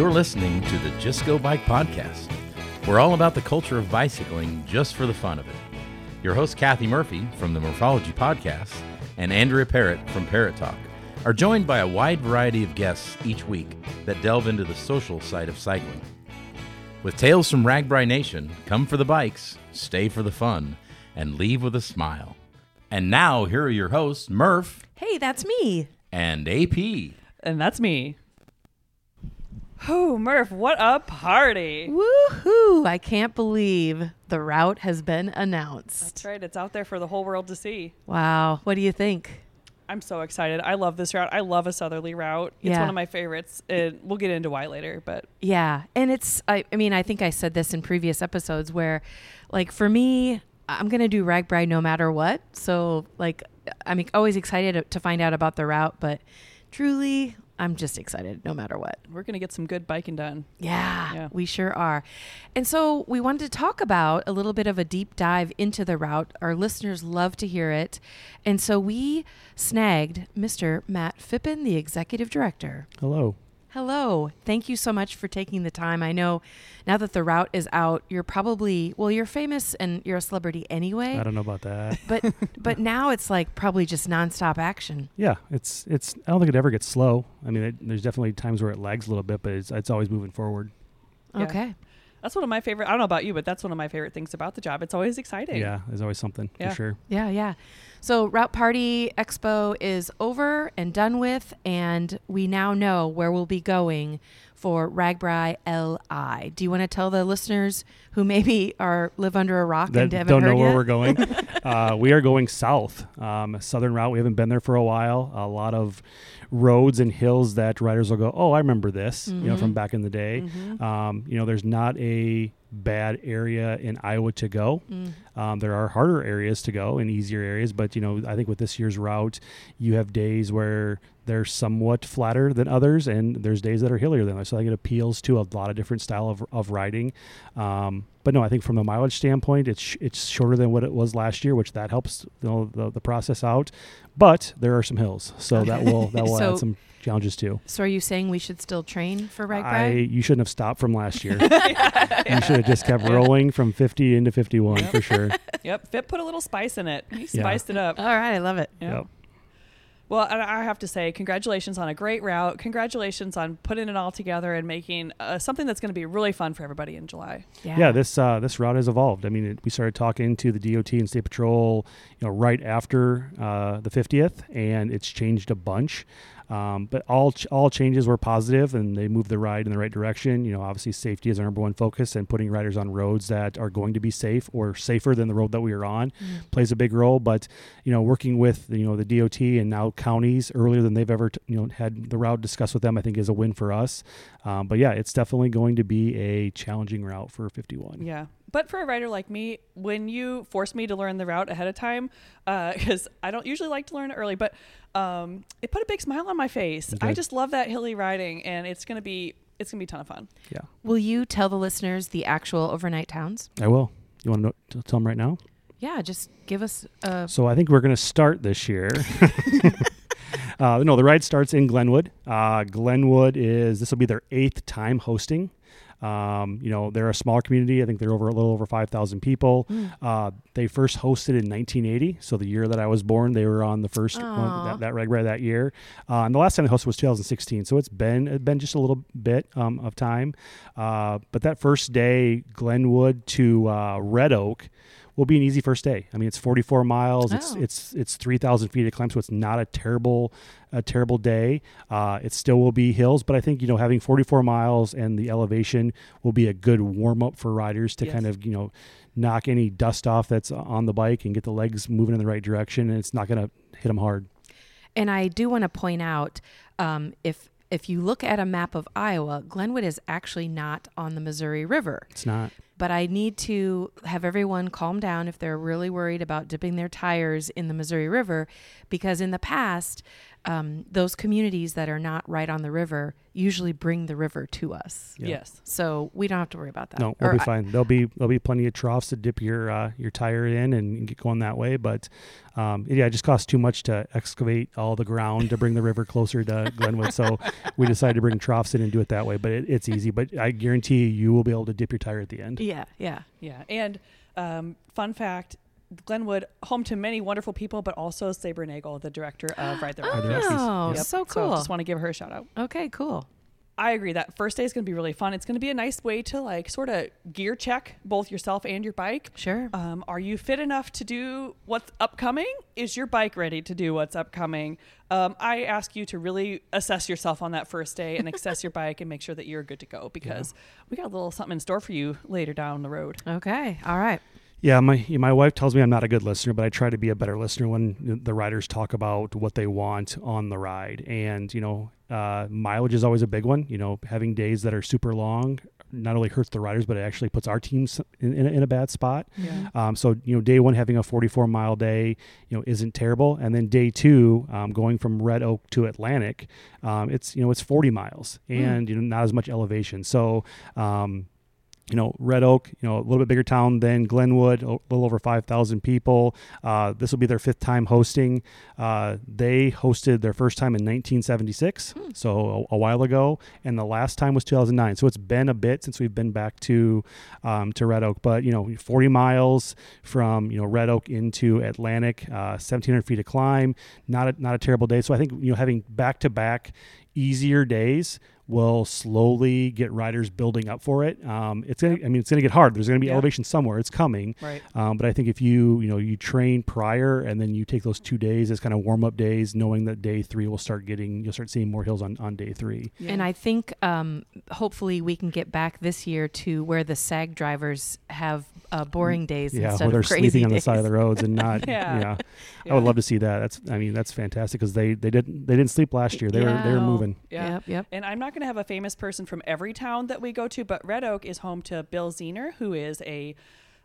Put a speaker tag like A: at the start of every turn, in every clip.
A: You're listening to the Just Go Bike podcast. We're all about the culture of bicycling just for the fun of it. Your host, Kathy Murphy from the Murphology Podcast and Andrea Parrott from Parrot Talk are joined by a wide variety of guests each week that delve into the social side of cycling. With tales from RAGBRAI Nation, come for the bikes, stay for the fun, and leave with a smile. And now, here are your hosts, Murph
B: Hey, that's me.
A: and AP.
C: And that's me. Oh, Murph, what a party.
B: Woohoo! I can't believe the route has been announced.
C: That's right. It's out there for the whole world to see.
B: Wow. What do you think?
C: I'm so excited. I love this route. I love a southerly route. It's
B: Yeah.
C: one of my favorites. It, we'll get into why later, but
B: Yeah. And it's, I, I mean, I think I said this in previous episodes where, like, for me, I'm going to do RAGBRAI no matter what. So, like, I'm always excited to find out about the route, but truly, I'm just excited no matter what.
C: we're going to get some good biking done.
B: Yeah,
C: Yeah.
B: we sure are. And so we wanted to talk about a little bit of a deep dive into the route. Our listeners love to hear it. And so we snagged Mr. Matt Phippen, the executive director.
D: Hello.
B: Hello. Thank you so much for taking the time. I know now that the route is out, you're probably, well, you're famous and you're a celebrity anyway.
D: I don't know about that.
B: But but now it's like probably just nonstop action.
D: yeah, it's it's. I don't think it ever gets slow. I mean, it, there's definitely times where it lags a little bit, but it's it's always moving forward.
C: Yeah.
B: Okay.
C: That's one of my favorite. I don't know about you, but that's one of my favorite things about the job. It's always exciting.
D: Yeah, there's always something
C: Yeah.
D: for sure.
B: Yeah, yeah. So Route Party Expo is over and done with, and we now know where we'll be going for RAGBRAI LI. Do you want to tell the listeners who maybe are live under a rock
D: That
B: and haven't
D: don't know where
B: yet?
D: we're going. uh, we are going south, um, southern route. We haven't been there for a while. A lot of roads and hills that riders will go, oh, I remember this, you know, from
B: Mhm.
D: back in the day.
C: Mhm.
D: Um, you know, there's not a bad area in Iowa to go.
B: Mm.
D: Um, there are harder areas to go and easier areas, but you know, I think with this year's route, you have days where they're somewhat flatter than others, and there's days that are hillier than others. So I think it appeals to a lot of different style of, of riding. Um, but no, I think from the mileage standpoint, it's sh- it's shorter than what it was last year, which that helps you know, the the process out. But there are some hills, so that will that will
B: So-
D: add some challenges too.
B: So are you saying we should still train for
D: I
B: RAGBRAI?
D: you shouldn't have stopped from last year. You should have just kept rolling from 50 into 51 for sure.
C: Yep. Fit put a little spice in it. He
D: Yeah.
C: spiced it up.
B: All right, I love it.
C: Yeah.
D: Yep.
C: Well, and I have to say, congratulations on a great route. Congratulations on putting it all together and making uh, something that's going to be really fun for everybody in July.
B: Yeah.
D: yeah, this uh, this route has evolved. I mean, it, we started talking to the DOT and State Patrol, you know, right after uh, the 50th, and it's changed a bunch. Um, but all ch- all changes were positive, and they moved the ride in the right direction. You know, obviously safety is our number one focus, and putting riders on roads that are going to be safe or safer than the road that we are on
B: Mm.
D: plays a big role. But you know, working with you know the DOT and now counties earlier than they've ever t- you know had the route discussed with them, I think is a win for us. Um, but yeah, it's definitely going to be a challenging route for 51.
C: Yeah. But for a writer like me, when you force me to learn the route ahead of time, because I don't usually like to learn it early, but um, it put a big smile on my face. I just love that hilly riding, and it's gonna be it's gonna be a ton of fun.
D: Yeah,
B: Will you tell the listeners the actual overnight towns?
D: I will. You want to know, tell them right now?
B: Yeah, just give us a.
D: So I think we're going to start this year. uh, no, the ride starts in Glenwood. Uh, Glenwood is this will be their eighth time hosting. Um, you know, they're a smaller community. I think they're over a little over five thousand people.
B: Mm.
D: Uh, they first hosted in 1980, so the year that I was born, they were on the first one, that, that reg that year. Uh, and the last time they hosted was 2016, so it's been it's been just a little bit um, of time. Uh, but that first day, Glenwood to uh, Red Oak will be an easy first day. I mean, it's 44 miles. It's
B: Oh.
D: it's it's 3,000 feet of climb, so it's not a terrible a terrible day. Uh, it still will be hills, but I think you know having 44 miles and the elevation will be a good warm up for riders to
C: Yes.
D: kind of you know knock any dust off that's on the bike and get the legs moving in the right direction. And it's not going to hit them hard.
B: And I do want to point out um, if if you look at a map of Iowa, Glenwood is actually not on the Missouri River.
D: It's not.
B: but I need to have everyone calm down if they're really worried about dipping their tires in the Missouri River, because in the past, um, those communities that are not right on the river usually bring the river to us.
D: Yeah.
C: Yes.
B: So we don't have to worry about that.
D: No, we'll
B: Or
D: be
B: I-
D: fine. There'll be there'll be plenty of troughs to dip your uh, your tire in and get going that way. But um, yeah, it just costs too much to excavate all the ground to bring the river closer to Glenwood. So we decided to bring troughs in and do it that way. But it, it's easy. But I guarantee you, you will be able to dip your tire at the end.
B: Yeah, yeah.
C: Yeah. And um, fun fact Glenwood, home to many wonderful people, but also Saber Nagel, the director of Ride the Rockies.
B: Oh,
C: Yep.
B: so cool.
C: just want to give her a shout out.
B: okay, cool.
C: I agree that first day is going to be really fun. It's going to be a nice way to like sort of gear check both yourself and your bike.
B: Sure.
C: Um, are you fit enough to do what's upcoming? Is your bike ready to do what's upcoming? Um, I ask you to really assess yourself on that first day and assess your bike and make sure that you're good to go because we got a little something in store for you later down the road.
B: okay. All right.
D: Yeah, my my wife tells me I'm not a good listener, but I try to be a better listener when the riders talk about what they want on the ride. And you know, uh, mileage is always a big one. You know, having days that are super long not only hurts the riders, but it actually puts our teams in, in, a, in a bad spot.
C: Yeah.
D: Um, so you know, day one having a 44 mile day, you know, isn't terrible, and then day two, um, going from Red Oak to Atlantic, um, it's you know it's 40 miles, and you know not as much elevation. So. Um, you know, Red Oak, you know, a little bit bigger town than Glenwood, a little over 5,000 people. Uh, this will be their fifth time hosting. Uh, they hosted their first time in 1976, so a, a while ago, and the last time was 2009. So it's been a bit since we've been back to um, to Red Oak. But you know, 40 miles from you know Red Oak into Atlantic, uh, 1,700 feet of climb. Not a, not a terrible day. So I think you know having back to back easier days will slowly get riders building up for it. Um, it's gonna, I mean, it's gonna get hard. There's gonna be
C: Yeah.
D: elevation somewhere. It's coming.
C: Right.
D: Um, but I think if you, you know, you train prior and then you take those two days as kind of warm up days, knowing that day three will start getting, you'll start seeing more hills on, on day three.
C: Yeah.
B: And I think um, hopefully we can get back this year to where the SAG drivers have uh, boring days
D: Yeah,
B: instead
D: where they're
B: of crazy
D: sleeping on the side of the roads and not.
C: Yeah.
D: yeah.
C: Yeah.
D: I would love to see that. That's, I mean, that's fantastic because they, they didn't, they didn't sleep last year. They were, they were moving.
C: Yeah.
B: Yep, yep.
C: And I'm not going to have a famous person from every town that we go to, but Red Oak is home to Bill Zener, who is a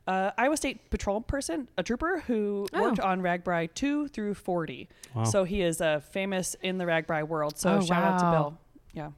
C: uh, Iowa State Patrol person, a trooper who
B: Oh.
C: worked on RAGBRAI 2 through 40.
D: Wow.
C: So he is uh, famous in the RAGBRAI world. So
B: Oh,
C: shout out to. Bill. Yeah.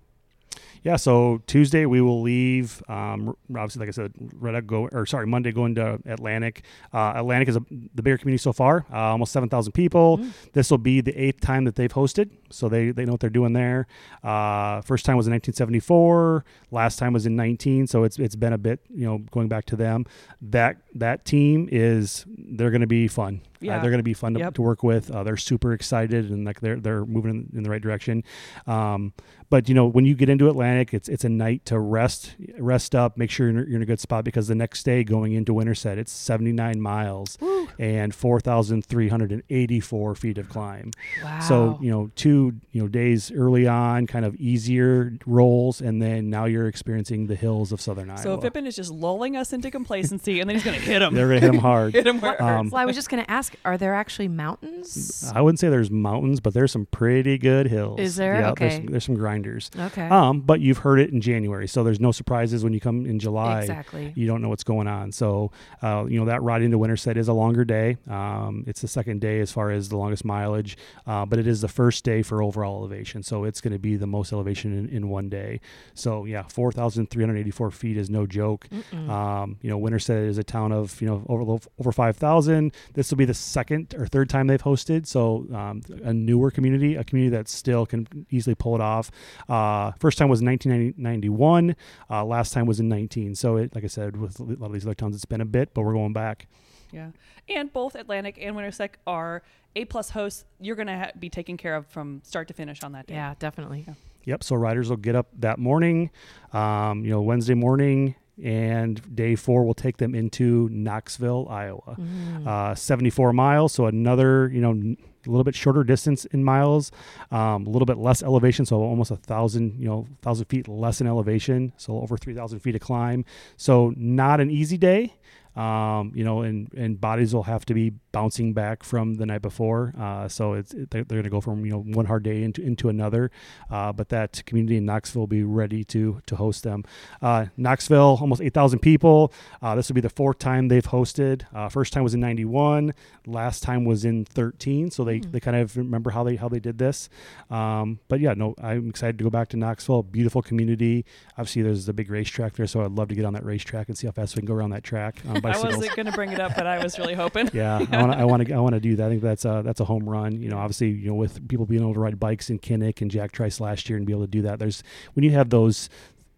D: Yeah, so Tuesday we will leave. Um, obviously, like I said, Red Oak go or sorry, Monday going to Atlantic. Uh, Atlantic is a, the bigger community so far, uh, almost seven thousand people.
B: Mm.
D: This will be the eighth time that they've hosted, so they they know what they're doing there. Uh, first time was in 1974. Last time was in 19, so it's it's been a bit, you know, going back to them. That that team is they're going to be fun. Uh,
C: Yeah.
D: they're going to be fun to,
C: Yep.
D: to work with. Uh, they're super excited and like they're they're moving in, in the right direction. Um, but you know, when you get into Atlantic, it's it's a night to rest rest up, make sure you're in, you're in a good spot because the next day going into Winterset, it's 79 miles and 4,384 feet of climb.
B: Wow.
D: So you know, two you know days early on, kind of easier rolls, and then now you're experiencing the hills of Southern Iowa.
C: So Phippen is just lulling us into complacency, and then he's going to hit him.
D: they're gonna hit them hard.
C: hit him where it
D: Um,
B: well, I was just going to ask, are there actually mountains?
D: I wouldn't say there's mountains, but there's some pretty good hills.
B: Is there?
D: Yeah,
B: Okay.
D: there's, there's some grinders.
B: Okay.
D: Um, but you've heard it in January, so there's no surprises when you come in July.
B: exactly.
D: You don't know what's going on. So, uh, you know, that ride into Winterset is a longer day. Um, it's the second day as far as the longest mileage, uh, but it is the first day for overall elevation. So it's going to be the most elevation in, in one day. So, yeah, 4,384 feet is no joke. Um, you know, Winterset is a town of, you know, over, over 5,000. This will be the second or third time they've hosted. So, um, a newer community, a community that still can easily pull it off. Uh, first time was 1991. Uh, last time was in 19. So, it, like I said, with a lot of these other towns, it's been a bit, but we're going back.
C: Yeah, and both Atlantic and Winterset are A plus hosts. You're going to ha- be taken care of from start to finish on that day.
B: yeah, definitely.
D: Yep. So riders will get up that morning, um, you know, Wednesday morning, and day four will take them into Knoxville, Iowa.
B: Mm.
D: Uh, 74 miles, so another, you know, n- a little bit shorter distance in miles, um, a little bit less elevation, so almost a thousand, you know, thousand feet less in elevation, so over 3,000 feet of climb. So not an easy day. Um, you know, and and bodies will have to be bouncing back from the night before. Uh, so it's they're, they're going to go from you know one hard day into into another. Uh, but that community in Knoxville will be ready to to host them. Uh, Knoxville, almost eight thousand people. Uh, this will be the fourth time they've hosted. Uh, first time was in '91. Last time was in 13. So they, they kind of remember how they how they did this. Um, but yeah, no, I'm excited to go back to Knoxville. Beautiful community. Obviously, there's the big racetrack there, so I'd love to get on that racetrack and see how fast we can go around that track on
C: I wasn't going to bring it up, but I was really hoping.
D: yeah, I want to, I want to, I want to do that. I think that's a that's a home run. You know, obviously, you know, with people being able to ride bikes in Kinnick and Jack Trice last year and be able to do that. There's when you have those,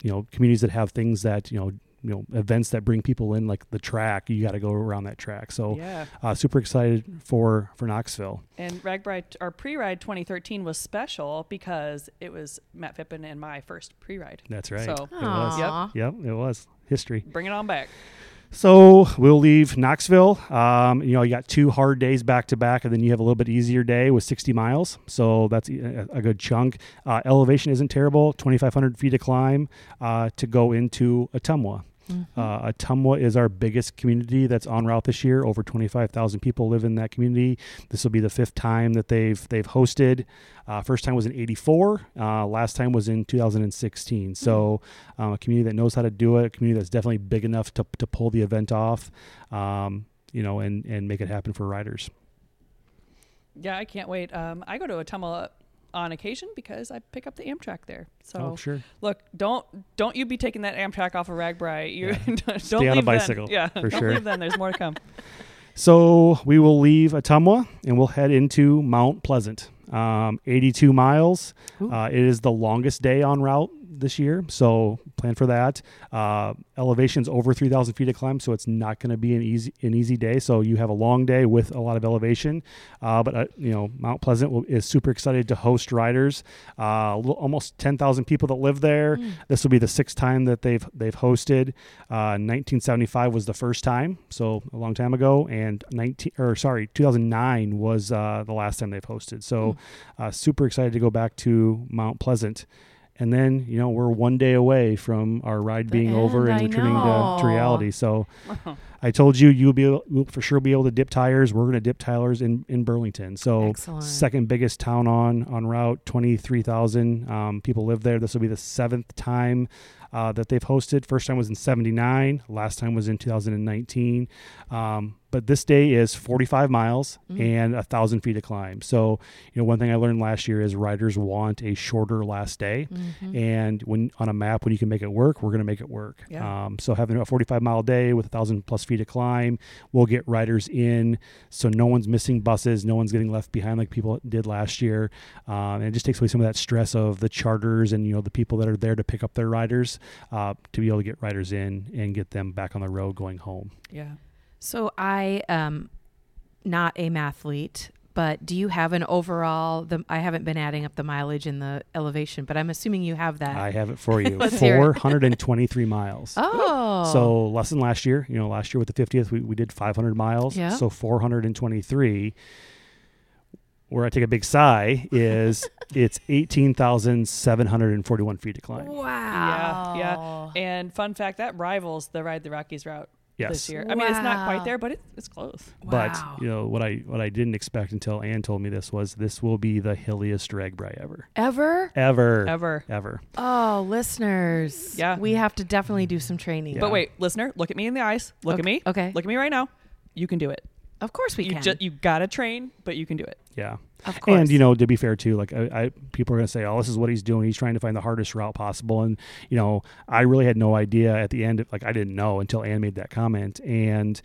D: you know, communities that have things that you know, you know, events that bring people in, like the track. You got to go around that track. So,
C: Yeah.
D: uh, super excited for for Knoxville.
C: And RAGBRAI, our pre-ride 2013 was special because it was Matt Phippen and my first pre-ride.
D: That's right.
C: So
D: it was.
B: Aw.
D: Yep, it was history.
C: bring it on back.
D: So we'll leave Knoxville. Um, you know, you got two hard days back to back, and then you have a little bit easier day with 60 miles. So that's a, a good chunk. Uh, elevation isn't terrible. 2,500 feet to climb uh, to go into Ottumwa. Uh, Ottumwa is our biggest community that's on route this year. Over 25,000 people live in that community. This will be the fifth time that they've they've hosted. Uh, first time was in '84. Uh, last time was in 2016. So um, a community that knows how to do it. A community that's definitely big enough to to pull the event off. Um, you know, and and make it happen for riders.
C: Yeah, I can't wait. Um, I go to Ottumwa on occasion because I pick up the Amtrak there. So
D: oh, sure.
C: look, don't don't you be taking that Amtrak off of RAGBRAI. You
D: Yeah.
C: don't
D: Stay on a bicycle,
C: Then. Yeah,
D: for
C: don't
D: sure.
C: leave then. There's more to come.
D: So we will leave Ottumwa and we'll head into Mount Pleasant. Um, 82 miles. Uh, it is the longest day on route this year, so plan for that. Uh, elevation's over 3,000 feet to climb, so it's not going to be an easy an easy day. So you have a long day with a lot of elevation. Uh, but uh, you know, Mount Pleasant will, is super excited to host riders. Uh, almost 10,000 people that live there. This will be the sixth time that they've they've hosted. Uh, 1975 was the first time, so a long time ago, and 19 or sorry, 2009 was uh, the last time they've hosted. So uh, super excited to go back to Mount Pleasant. And then, you know, we're one day away from our ride
B: The
D: being over and
B: I
D: returning to, to reality. So I told you you'll be able, you'll for sure be able to dip tires. We're going to dip tires in, in Burlington. So
B: Excellent.
D: second biggest town on on route, twenty three thousand um, people live there. This will be the seventh time uh, that they've hosted. First time was in seventy nine. Last time was in two thousand and nineteen. Um, but this day is 45 miles
B: Mm.
D: and a thousand feet of climb. So, you know, one thing I learned last year is riders want a shorter last day.
B: Mhm.
D: And when on a map, when you can make it work, we're going to make it work.
C: Yeah.
D: Um, so having a 45 mile day with a thousand plus feet of climb, we'll get riders in. So no one's missing buses, no one's getting left behind like people did last year. Um, and it just takes away some of that stress of the charters and you know the people that are there to pick up their riders uh, to be able to get riders in and get them back on the road going home.
C: Yeah.
B: So I um not a mathlete, but do you have an overall the I haven't been adding up the mileage and the elevation, but I'm assuming you have that.
D: I have it for you.
B: Let's hear it.
D: 423 miles.
B: oh.
D: So less than last year. You know, last year with the 50th, we, we did 500 miles.
B: Yeah.
D: So 423. Where I take a big sigh is it's 18,741 feet to climb.
B: wow.
C: Yeah, Yeah, And fun fact, that rivals the Ride the Rockies route
D: Yes.
C: this year. I mean, it's not quite there, but it, it's close.
D: But you know what I what I didn't expect until Ann told me this was this will be the hilliest RAGBRAI ever,
B: Ever?
D: ever,
C: Ever.
D: ever.
B: Oh, listeners.
C: Yeah.
B: We have to definitely do some training.
D: Yeah.
C: But wait, listener, look at me in the eyes. Look at me.
B: okay.
C: Look at me right now. You can do it.
B: Of course we
C: you
B: can.
C: ju- you gotta train, but you can do it.
D: Yeah.
B: of course.
D: And you know, to be fair too, like I, I people are gonna say, "Oh, this is what he's doing. He's trying to find the hardest route possible." And you know, I really had no idea at the end. Like I didn't know until Ann made that comment. And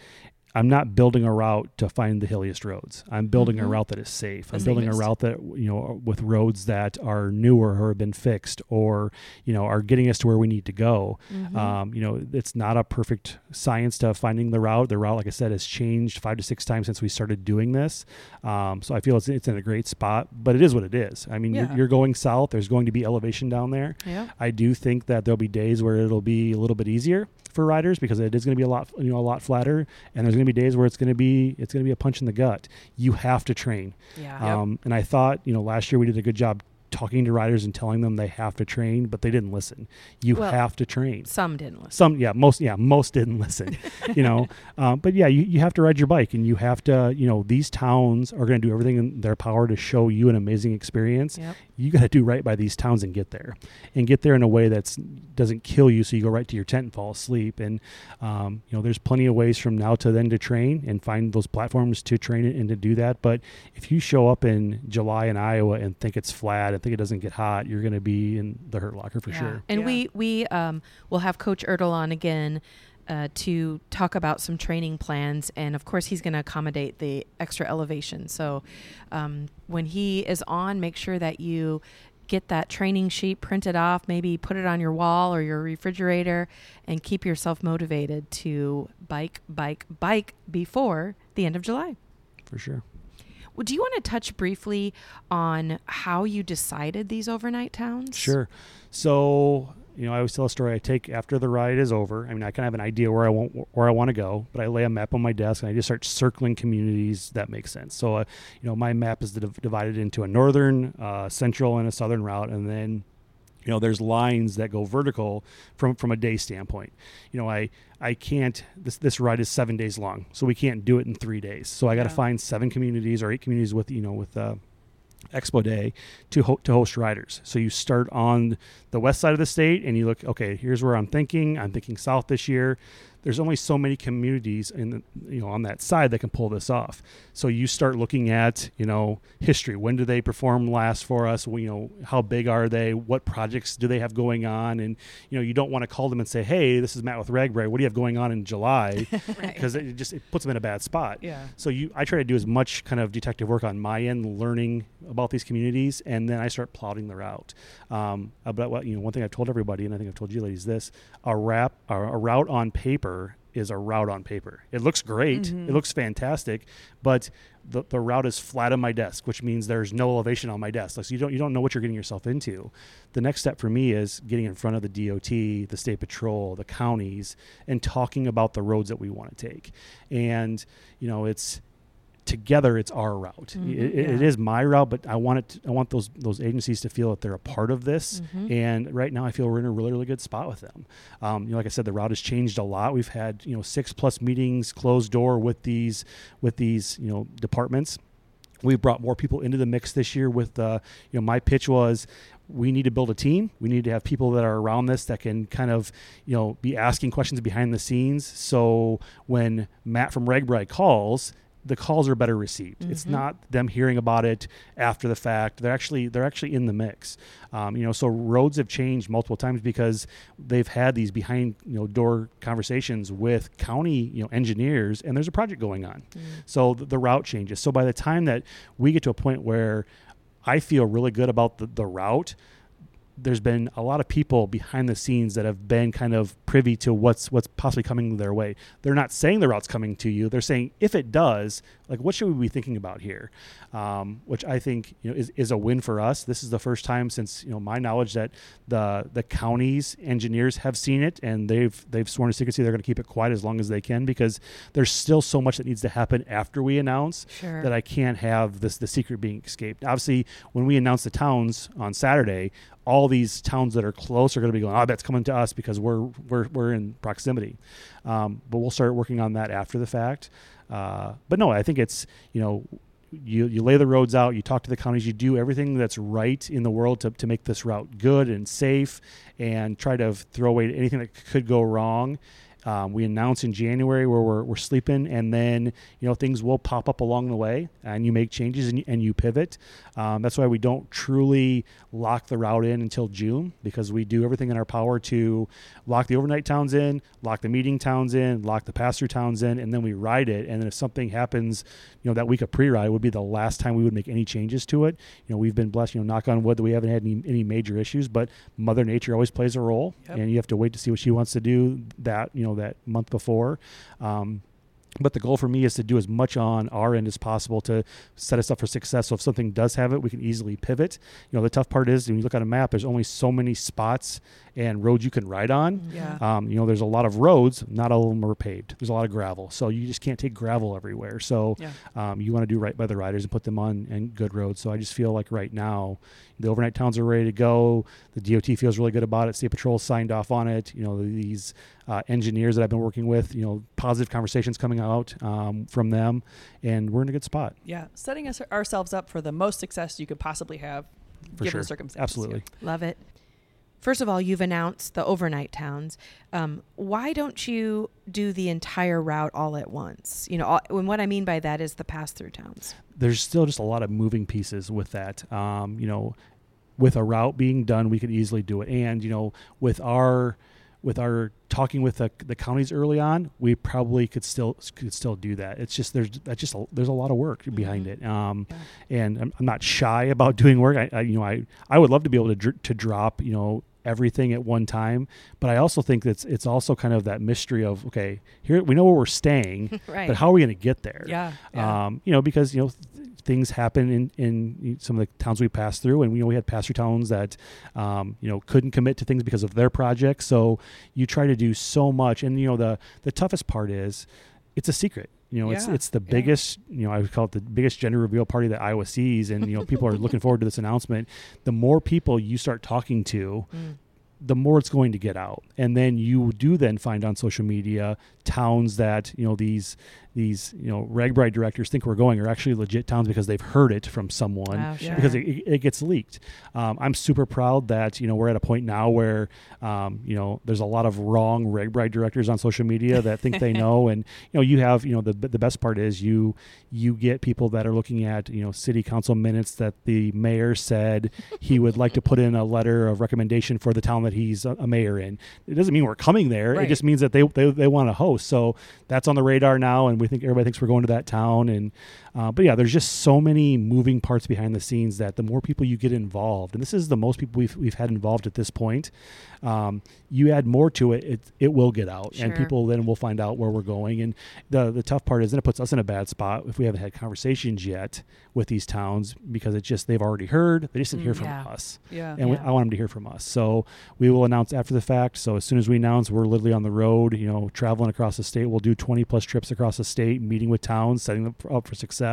D: I'm not building a route to find the hilliest roads. I'm building a
B: Mhm.
D: route that is safe. I'm building a route that you know with roads that are newer or have been fixed, or you know are getting us to where we need to go.
B: Mhm.
D: Um, you know, it's not a perfect science to finding the route. The route, like I said, has changed five to six times since we started doing this. Um, so I feel it's, it's in a great spot, but it is what it is. I mean,
C: Yeah.
D: you're, you're going south. There's going to be elevation down there.
B: yeah.
D: I do think that there'll be days where it'll be a little bit easier for riders because it is going to be a lot, you know, a lot flatter, and there's going to be days where it's going to be it's going to be a punch in the gut. You have to train.
B: Yeah.
C: Yep.
D: Um, and I thought, you know, last year we did a good job talking to riders and telling them they have to train, but they didn't listen. You
B: Well,
D: have to train.
B: Some didn't listen.
D: Some, yeah, most, yeah, most didn't listen, you know. Um, but yeah, you, you have to ride your bike, and you have to, you know, these towns are going to do everything in their power to show you an amazing experience.
B: Yep.
D: You got to do right by these towns and get there, and get there in a way that's doesn't kill you, so you go right to your tent and fall asleep. And um, you know, there's plenty of ways from now to then to train and find those platforms to train it and to do that. But if you show up in July in Iowa and think it's flat and think it doesn't get hot, you're going to be in the hurt locker for
B: Yeah.
D: sure.
B: And
C: Yeah.
B: we we um, will have Coach Ertl on again uh, to talk about some training plans, and of course he's going to accommodate the extra elevation. So um, when he is on, make sure that you get that training sheet printed off, maybe put it on your wall or your refrigerator, and keep yourself motivated to bike, bike, bike before the end of July.
D: For sure.
B: Do you want to touch briefly on how you decided these overnight towns?
D: Sure. So, you know, I always tell a story I take after the ride is over. I mean, I kind of have an idea where I want where I want to go, but I lay a map on my desk and I just start circling communities that make sense. So, uh, you know, my map is div- divided into a northern, uh, central, and a southern route, and then you know there's lines that go vertical from from a day standpoint. You know i i can't this this ride is seven days long so we can't do it in three days. So i got to
C: Yeah.
D: find seven communities or eight communities with you know with uh expo day to ho- to host riders. So you start on the west side of the state and you look okay here's where i'm thinking. I'm thinking south this year there's only so many communities in the, you know on that side that can pull this off. So you start looking at you know history. When do they perform last for us? Well, you know how big are they? What projects do they have going on? And you know you don't want to call them and say hey this is matt with RAGBRAI what do you have going on in july?
B: Right.
D: because it just it puts them in a bad spot.
C: Yeah.
D: so you, I try to do as much kind of detective work on my end, learning about these communities, and then I start plotting the route. Um, about what you know, one thing I've told everybody, and I think I've told you ladies this: a rap, a, a route on paper is a route on paper. It looks great,
C: Mhm.
D: it looks fantastic, but the, the route is flat on my desk, which means there's no elevation on my desk. Like so you don't you don't know what you're getting yourself into. The next step for me is getting in front of the DOT, the state patrol, the counties, and talking about the roads that we want to take. And you know, it's together it's our route.
B: Mhm,
D: It- it- it
C: yeah.
D: is my route, but I want it. To, I want those those agencies to feel that they're a part of this.
B: Mhm.
D: And right now, I feel we're in a really really good spot with them. Um, you know, like I said, the route has changed a lot. We've had you know six plus meetings closed door with these with these you know departments. We've brought more people into the mix this year. With uh, you know, my pitch was we need to build a team. We need to have people that are around this that can kind of, you know, be asking questions behind the scenes. So when Matt from RAGBRAI calls, the calls are better received. It's
B: Mhm.
D: not them hearing about it after the fact. They're actually they're actually in the mix. Um, you know, so roads have changed multiple times because they've had these behind you know door conversations with county you know engineers, and there's a project going on.
B: Mm.
D: So the, the route changes. So by the time that we get to a point where I feel really good about the, the route, there's been a lot of people behind the scenes that have been kind of privy to what's what's possibly coming their way. They're not saying the route's coming to you. They're saying if it does, like what should we be thinking about here? Um, which I think you know is, is a win for us. This is the first time since you know my knowledge that the the county's engineers have seen it and they've they've sworn to secrecy. They're going to keep it quiet as long as they can because there's still so much that needs to happen after we announce
B: Sure.
D: that I can't have this the secret being escaped. Obviously, when we announce the towns on Saturday, all these towns that are close are going to be going, "Oh, that's coming to us because we're we're we're in proximity." Um, but we'll start working on that after the fact. Uh, but no, I think it's you know. You, you lay the roads out, you talk to the counties, you do everything that's right in the world to, to make this route good and safe and try to throw away anything that could go wrong. Um, we announce in January where we're, we're sleeping, and then you know things will pop up along the way, and you make changes and you, and you pivot. Um, that's why we don't truly lock the route in until June because we do everything in our power to lock the overnight towns in, lock the meeting towns in, lock the pass through towns in, and then we ride it. And then if something happens, you know that week of pre-ride would be the last time we would make any changes to it. You know we've been blessed, you know, knock on wood that we haven't had any, any major issues, but Mother Nature always plays a role,
C: Yep.
D: and you have to wait to see what she wants to do that you know that month before. Um, but the goal for me is to do as much on our end as possible to set us up for success. So if something does have it, we can easily pivot. You know, the tough part is when you look at a map, there's only so many spots and roads you can ride on.
C: Yeah.
D: Um, you know, there's a lot of roads, not all of them are paved. There's a lot of gravel, so you just can't take gravel everywhere. So
C: Yeah.
D: um, you want to do right by the riders and put them on in good roads. So I just feel like right now, the overnight towns are ready to go. The DOT feels really good about it. State Patrol signed off on it. You know, these uh, engineers that I've been working with, you know, positive conversations coming out um, from them, and we're in a good spot
C: Yeah. Setting us ourselves up for the most success you could possibly have
D: for
C: given
D: sure.
C: the circumstances.
D: Absolutely.
B: Love it. First of all, you've announced the overnight towns. Um, why don't you do the entire route all at once? You know, all, and what I mean by that is the pass through towns.
D: there's still just a lot of moving pieces with that. Um, you know, with a route being done, we could easily do it. And you know, with our with our talking with the, the counties early on, we probably could still could still do that. It's just there's that's just a, there's a lot of work behind
B: Mhm.
D: it. Um,
C: Yeah.
D: and I'm, I'm not shy about doing work. I, I you know I I would love to be able to dr- to drop you know everything at one time, but I also think that's it's also kind of that mystery of okay here we know where we're staying,
B: right.
D: but how are we going to get there?
C: Yeah. yeah.
D: Um, you know, because you know th- things happen in, in some of the towns we passed through, and you know we had pass through towns that um, you know couldn't commit to things because of their projects. So you try to do so much, and you know the the toughest part is it's a secret. You know, it's it's the
C: yeah.
D: biggest. You know, I would call it the biggest gender reveal party that Iowa sees, and you know people are looking forward to this announcement. The more people you start talking to,
B: Mm.
D: the more it's going to get out and then you do then find on social media towns that you know these these you know RAGBRAI directors think we're going are actually legit towns because they've heard it from someone
C: Yeah.
B: sure.
D: because it, it gets leaked. Um, I'm super proud that you know we're at a point now where um, you know there's a lot of wrong RAGBRAI directors on social media that think they know, and you know you have you know the the best part is you you get people that are looking at you know city council minutes that the mayor said he would like to put in a letter of recommendation for the town that he's a, a mayor in. It doesn't mean we're coming there. It just means that they they, they want to host. So that's on the radar now, and we think everybody thinks we're going to that town. And uh, but yeah, there's just so many moving parts behind the scenes that the more people you get involved, and this is the most people we've we've had involved at this point. Um, you add more to it, it it will get out, and people then will find out where we're going. And the the tough part is then it puts us in a bad spot if we haven't had conversations yet with these towns because it's just they've already heard, they just didn't hear
B: Mm,
D: from
B: yeah.
D: us
C: yeah.
D: and we, I want them to hear from us. So we will announce after the fact. So as soon as we announce, we're literally on the road, you know, traveling across the state. We'll do 20 plus trips across the state, meeting with towns, setting them up for success.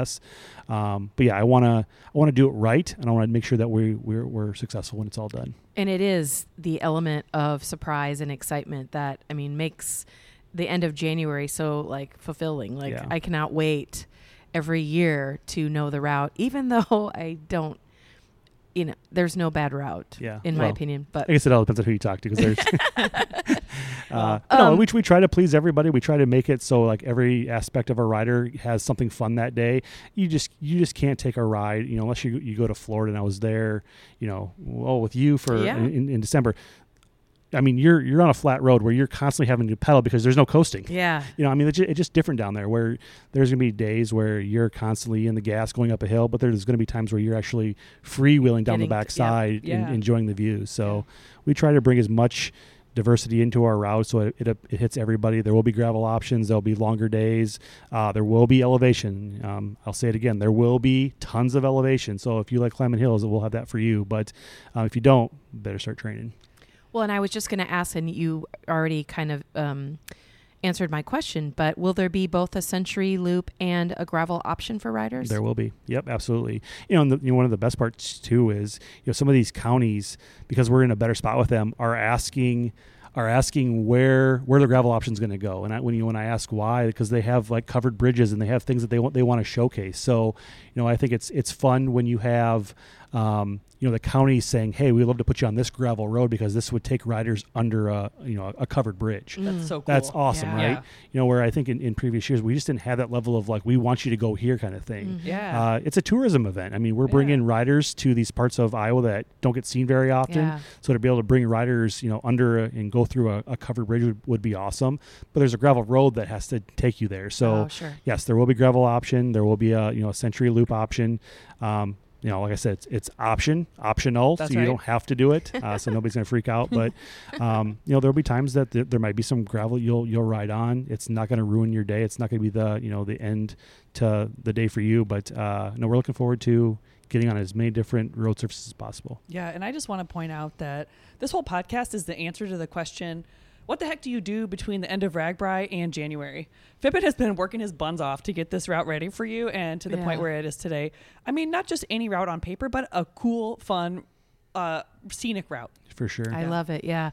D: Um, but yeah, I want to I want to do it right, and I want to make sure that we we're, we're successful when it's all done.
B: And it is the element of surprise and excitement that I mean makes the end of January so like fulfilling. Like
D: Yeah.
B: I cannot wait every year to know the route, even though I don't. You know, there's no bad route,
D: Yeah.
B: in my opinion. But
D: I guess it all depends on who you talk to because there's. uh,
B: Um,
D: no, we, we try to please everybody. We try to make it so like every aspect of a rider has something fun that day. You just you just can't take a ride, you know, unless you you go to Florida. And I was there, you know, well with you for
B: Yeah.
D: in, in December. I mean, you're you're on a flat road where you're constantly having to pedal because there's no coasting.
B: yeah,
D: You know, I mean, it's just, it's just different down there where there's going to be days where you're constantly in the gas going up a hill, but there's going to be times where you're actually freewheeling down
B: Getting-
D: the backside
C: yeah.
D: and enjoying the views. So we try to bring as much diversity into our route so it, it, it hits everybody. There will be gravel options. There'll be longer days. Uh, there will be elevation. Um, I'll say it again. There will be tons of elevation. So if you like climbing hills, we'll have that for you. But uh, if you don't, better start training.
B: Well, and I was just going to ask, and you already kind of um, answered my question, but will there be both a century loop and a gravel option for riders?
D: There will be. Yep, absolutely. You know, and the, you know, one of the best parts too is you know some of these counties because we're in a better spot with them are asking are asking where where the gravel option is going to go. And I, when you when I ask why, because they have like covered bridges and they have things that they want they want to showcase. So you know, I think it's it's fun when you have. Um, you know the county saying, "Hey, we'd love to put you on this gravel road because this would take riders under a you know a covered bridge."
B: Mm.
C: That's so cool.
D: That's awesome,
B: Yeah.
D: right?
C: Yeah.
D: You know, where I think in, in previous years we just didn't have that level of like we want you to go here kind of thing.
B: Mhm.
C: Yeah.
D: Uh, it's a tourism event. I mean, we're bringing
C: Yeah.
D: riders to these parts of Iowa that don't get seen very often.
B: Yeah.
D: So to be able to bring riders, you know, under a, and go through a, a covered bridge would, would be awesome. But there's a gravel road that has to take you there. So
B: oh, sure.
D: yes, there will be gravel option. There will be a you know a century loop option. Um, you know, like I said, it's, it's option optional,
C: That's
D: so you
C: right.
D: don't have to do it. Uh, so nobody's gonna freak out. But um, you know, there'll be times that there, there might be some gravel you'll you'll ride on. It's not gonna ruin your day. It's not gonna be the you know the end to the day for you. But uh, no, we're looking forward to getting on as many different road surfaces as possible.
C: Yeah, and I just want to point out that this whole podcast is the answer to the question what the heck do you do between the end of RAGBRAI and January? Phippen has been working his buns off to get this route ready for you and to the
B: Yeah.
C: point where it is today. I mean, not just any route on paper, but a cool, fun, uh, scenic route.
D: For sure.
B: I
C: Yeah.
B: love it. Yeah.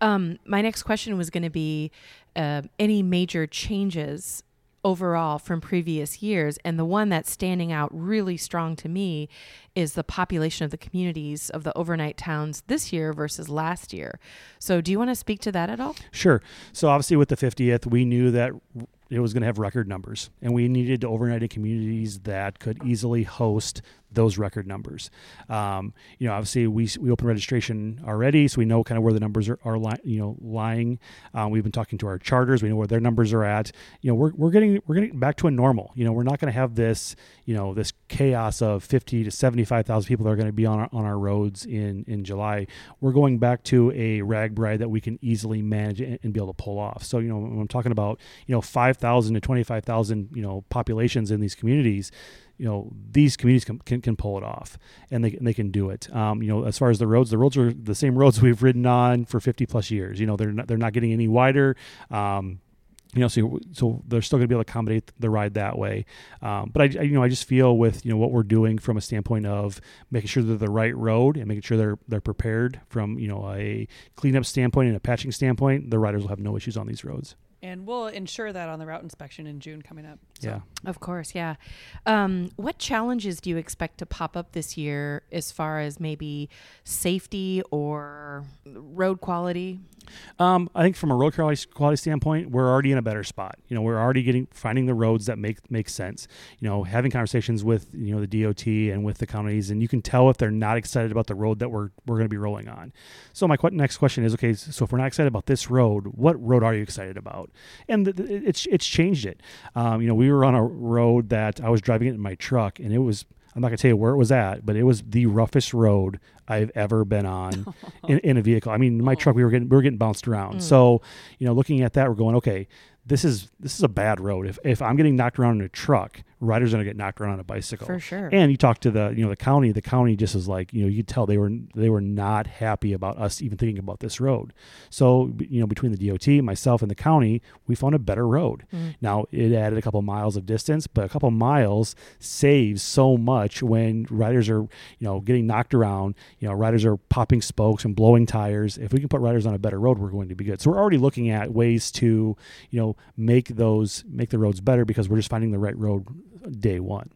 B: Um, my next question was going to be uh, any major changes overall from previous years. And the one that's standing out really strong to me is the population of the communities of the overnight towns this year versus last year. So, do you want to speak to that at all?
D: Sure. So obviously with the 50th, we knew that it was going to have record numbers, and we needed to overnight in communities that could easily host those record numbers. Um, you know, obviously we we opened registration already, so we know kind of where the numbers are, are li- you know lying. Um, we've been talking to our charters, we know where their numbers are at. You know, we're, we're getting we're getting back to a normal. You know, we're not going to have this you know this chaos of 50 to 75 thousand people that are going to be on our, on our roads in in July. We're going back to a RAGBRAI that we can easily manage and, and be able to pull off. So you know, when I'm talking about you know 5,000 to 25,000 you know populations in these communities you know these communities can, can, can pull it off and they, and they can do it um, you know as far as the roads the roads are the same roads we've ridden on for 50 plus years you know they're not, they're not getting any wider um, you know, so so they're still going to be able to accommodate the ride that way. Um, but I, I, you know, I just feel with you know what we're doing from a standpoint of making sure they're the right road and making sure they're they're prepared from you know a cleanup standpoint and a patching standpoint, the riders will have no issues on these roads.
C: And we'll ensure that on the route inspection in June coming up. So.
D: Yeah.
B: Of course, yeah. Um, what challenges do you expect to pop up this year as far as maybe safety or road quality?
D: Um, I think from a road quality, quality standpoint, we're already in a better spot. You know, we're already getting finding the roads that make make sense. You know, having conversations with you know the DOT and with the counties, and you can tell if they're not excited about the road that we're we're going to be rolling on. So my que- next question is, okay, so if we're not excited about this road, what road are you excited about? And th- th- it's it's changed it. Um, you know, we were on a road that I was driving it in my truck, and it was. I'm not gonna tell you where it was at, but it was the roughest road I've ever been on in, in a vehicle. I mean, in my
C: Oh.
D: truck we were getting we were getting bounced around.
B: Mm.
D: So, you know, looking at that, we're going, okay, this is this is a bad road. If if I'm getting knocked around in a truck, riders are gonna get knocked around on a bicycle.
B: For sure.
D: And you talk to the you know the county. The county just is like you know you could tell they were they were not happy about us even thinking about this road. So you know between the DOT, myself, and the county, we found a better road.
B: Mm.
D: Now it added a couple miles of distance, but a couple miles saves so much when riders are you know getting knocked around. You know riders are popping spokes and blowing tires. If we can put riders on a better road, we're going to be good. So we're already looking at ways to you know make those make the roads better because we're just finding the right road day one.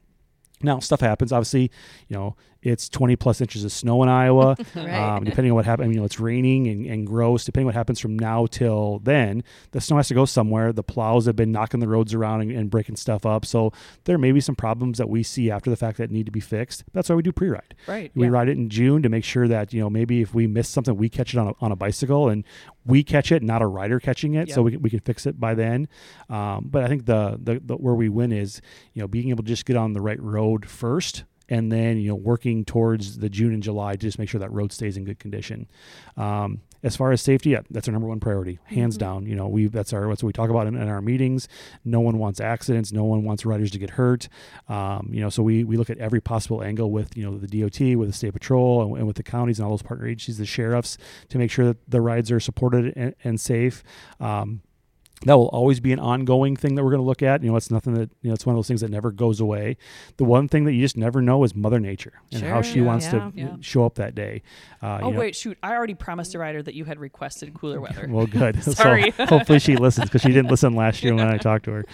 D: Now stuff happens. Obviously, you know it's 20 plus inches of snow in Iowa.
B: Right.
D: Um, depending on what happens, you know, it's raining and, and gross. Depending on what happens from now till then, the snow has to go somewhere. The plows have been knocking the roads around and, and breaking stuff up. So there may be some problems that we see after the fact that need to be fixed. That's why we do pre-ride.
C: Right.
D: We
C: yeah.
D: ride it in June to make sure that you know maybe if we miss something, we catch it on a, on a bicycle and we catch it, not a rider catching it, so we can, we can fix it by then. Um, but I think the, the the where we win is you know being able to just get on the right road first. And then you know working towards the June and July to just make sure that road stays in good condition. Um, as far as safety, yeah, that's our number one priority, hands
B: Mhm.
D: down. You know, we that's our that's what we talk about in, in our meetings. No one wants accidents. No one wants riders to get hurt. Um, you know, so we we look at every possible angle with you know the DOT, with the state patrol, and, and with the counties and all those partner agencies, the sheriffs, to make sure that the rides are supported and, and safe. Um, that will always be an ongoing thing that we're going to look at. You know, it's nothing that you know. It's one of those things that never goes away. The one thing that you just never know is Mother Nature and how she
B: yeah.
D: wants
B: Yeah.
D: to
C: Yeah.
D: show up that day. Uh,
C: Oh
D: you know-
C: wait, shoot! I already promised a rider that you had requested cooler weather.
D: well, good.
C: Sorry.
D: So hopefully she listens because she didn't listen last year when I talked to her.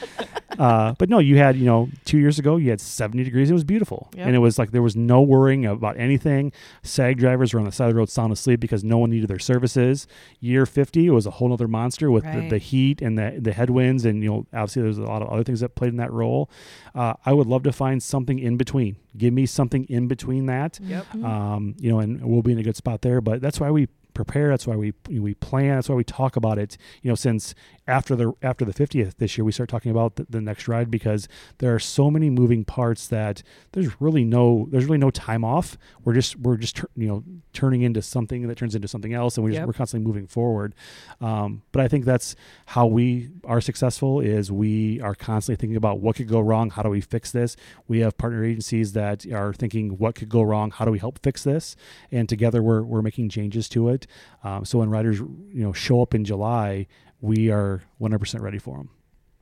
D: Uh, but no, you had you know two years ago you had 70 degrees. It was beautiful,
B: Yep.
D: and it was like there was no worrying about anything. Sag drivers were on the side of the road sound asleep because no one needed their services. Year 50 it was a whole other monster with the, the heat and the the headwinds, and you know obviously there's a lot of other things that played in that role. Uh, I would love to find something in between. Give me something in between that
C: Yep.
B: Mhm.
D: um, you know, and we'll be in a good spot there. But that's why we prepare. That's why we we plan. That's why we talk about it. You know, since after the after the 50th this year, we start talking about the, the next ride because there are so many moving parts that there's really no there's really no time off. We're just we're just you know turning into something that turns into something else, and we just, we're constantly moving forward. Um, but I think that's how we are successful is we are constantly thinking about what could go wrong. How do we fix this? We have partner agencies that are thinking what could go wrong. How do we help fix this? And together we're we're making changes to it. Um, so when riders you know show up in July, we are 100% ready for them.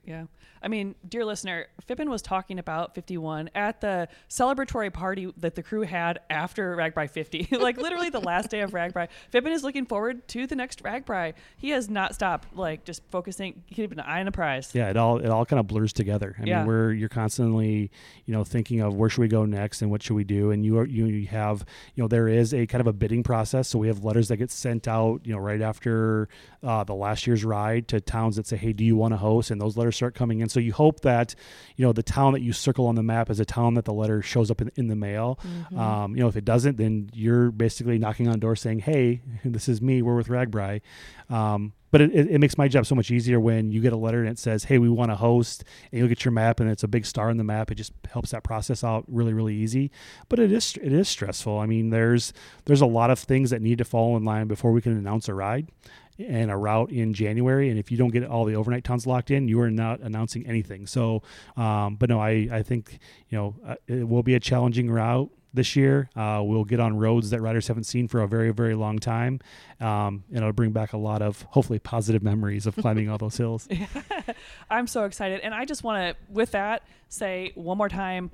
C: Yeah. I mean, dear listener, Phippen was talking about 51 at the celebratory party that the crew had after RAGBRAI 50. like literally the last day of RAGBRAI. Phippen is looking forward to the next RAGBRAI. He has not stopped, like just focusing, keeping an eye on the prize.
D: Yeah, it all it all kind of blurs together. I
C: Yeah.
D: mean, we're you're constantly, you know, thinking of where should we go next and what should we do, and you are you, you have, you know, there is a kind of a bidding process. So we have letters that get sent out, you know, right after uh, the last year's ride to towns that say, hey, do you want to host? And those letters start coming in. So you hope that, you know, the town that you circle on the map is a town that the letter shows up in, in the mail. Um, you know, if it doesn't, then you're basically knocking on doors saying, hey, this is me. We're with RAGBRAI. Um, but it, it, it makes my job so much easier when you get a letter and it says, "Hey, we want to host," and you look at your map and it's a big star in the map. It just helps that process out really, really easy. But it is it is stressful. I mean, there's there's a lot of things that need to fall in line before we can announce a ride and a route in January. And if you don't get all the overnight towns locked in, you are not announcing anything. So, um, but no, I I think you know uh, it will be a challenging route this year. Uh, we'll get on roads that riders haven't seen for a very, very long time. Um, and it'll bring back a lot of hopefully positive memories of climbing all those hills.
C: I'm so excited. And I just want to, with that, say one more time,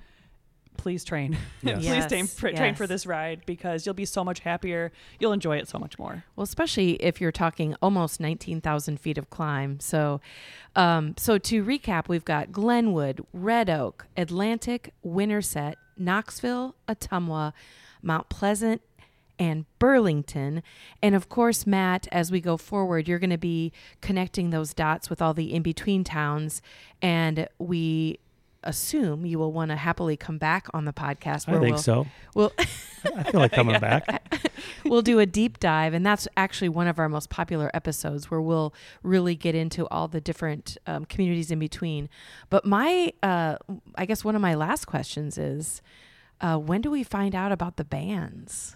C: please train.
D: Yes.
C: please
B: Yes,
C: train, for, train for this ride because you'll be so much happier. You'll enjoy it so much more.
B: Well, especially if you're talking almost 19,000 feet of climb. So, um, so to recap, we've got Glenwood, Red Oak, Atlantic, Winterset, Knoxville, Ottumwa, Mount Pleasant, and Burlington. And of course, Matt, as we go forward, you're going to be connecting those dots with all the in between towns. And we assume you will want to happily come back on the podcast
D: I think
B: we'll,
D: so.
B: we'll
D: I feel like coming back.
B: we'll do a deep dive and that's actually one of our most popular episodes where we'll really get into all the different um, communities in between but my uh, i guess one of my last questions is uh, when do we find out about the bands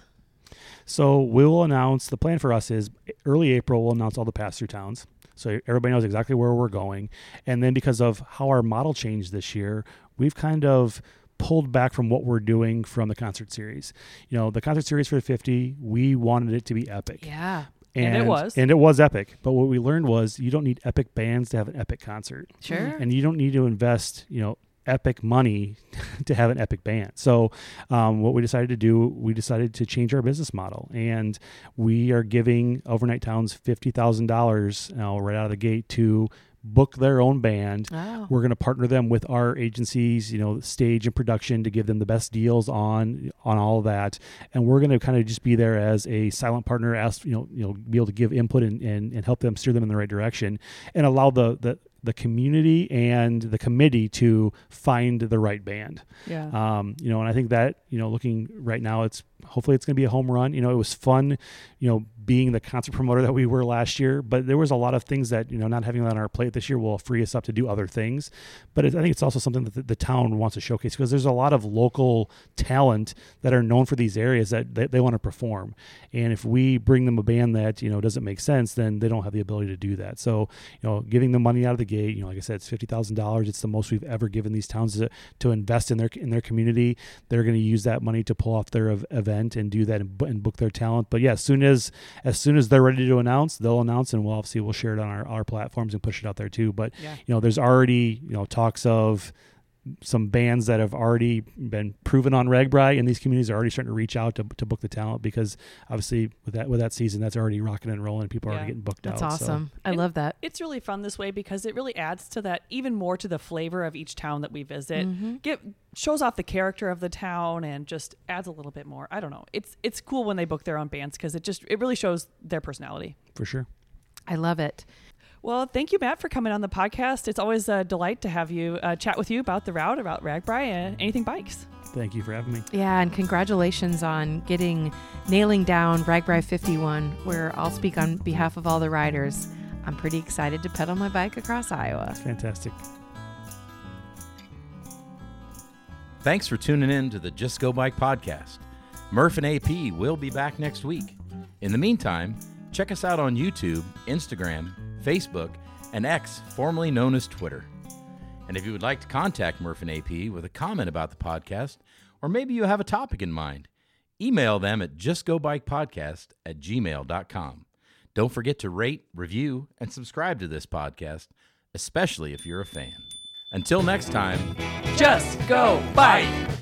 D: So we'll announce the plan for us is early April. We'll announce all the pass through towns, so everybody knows exactly where we're going. And then because of how our model changed this year, we've kind of pulled back from what we're doing from the concert series. You know, the concert series for the 50, we wanted it to be epic.
B: yeah
C: And it was.
D: And it was epic. But what we learned was you don't need epic bands to have an epic concert
B: sure
D: and you don't need to invest you know epic money to have an epic band. So um, what we decided to do we decided to change our business model and we are giving overnight towns $50000 now right out of the gate to book their own band.
B: Oh.
D: We're going to partner them with our agencies, you know, stage and production to give them the best deals on on all of that, and we're going to kind of just be there as a silent partner, ask you know, you know, be able to give input and, and, and help them steer them in the right direction, and allow the the the community and the committee to find the right band.
C: Yeah.
D: Um, you know, and I think that, you know, looking right now, it's hopefully it's going to be a home run. You know, it was fun, you know, being the concert promoter that we were last year, but there was a lot of things that, you know, not having that on our plate this year will free us up to do other things. But it, I think it's also something that the, the town wants to showcase because there's a lot of local talent that are known for these areas that they, they want to perform. And if we bring them a band that, you know, doesn't make sense, then they don't have the ability to do that. So, you know, giving them money out of the gate, you know, like I said, it's $50,000. It's the most we've ever given these towns to, to invest in their, in their community. They're going to use that money to pull off their ev- event and do that and, and book their talent. But yeah, as soon as, as soon as they're ready to announce, they'll announce and we'll obviously we'll share it on our, our platforms and push it out there too. But,
C: Yeah.
D: you know, there's already, you know, talks of, some bands that have already been proven on RAGBRAI, and these communities are already starting to reach out to, to book the talent because obviously with that with that season, that's already rocking and rolling. and People are
C: Yeah.
D: already getting booked
B: that's
D: out. so-
B: awesome i
C: And-
B: love that
C: It's really fun this way because it really adds to that even more to the flavor of each town that we visit.
B: Mhm.
C: Get shows off the character of the town and just adds a little bit more. I don't know. It's it's cool when they book their own bands because it just it really shows their personality.
D: for sure.
B: i love it
C: Well, thank you, Matt, for coming on the podcast. It's always a delight to have you uh, chat with you about the route, about RAGBRAI, and anything bikes.
D: Thank you for having me.
B: Yeah, and congratulations on getting nailing down RAGBRAI 51, where I'll speak on behalf of all the riders. I'm pretty excited to pedal my bike across Iowa.
D: Fantastic.
A: Thanks for tuning in to the Just Go Bike podcast. Murph and AP will be back next week. In the meantime, check us out on YouTube, Instagram, Facebook, and X, formerly known as Twitter. And if you would like to contact Murph and AP with a comment about the podcast, or maybe you have a topic in mind, email them at justgobikepodcast at gmail.com. Don't forget to rate, review, and subscribe to this podcast, especially if you're a fan. Until next time,
C: Just go bike.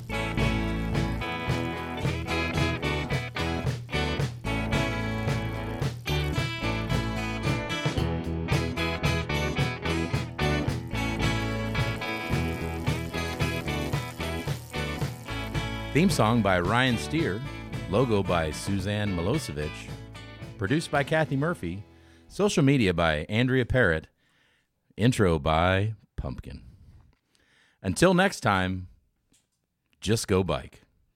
A: Theme song by Ryan Steer, logo by Suzanne Milosevic, produced by Kathy Murphy, social media by Andrea Parrott, intro by Pumpkin. Until next time, just go bike.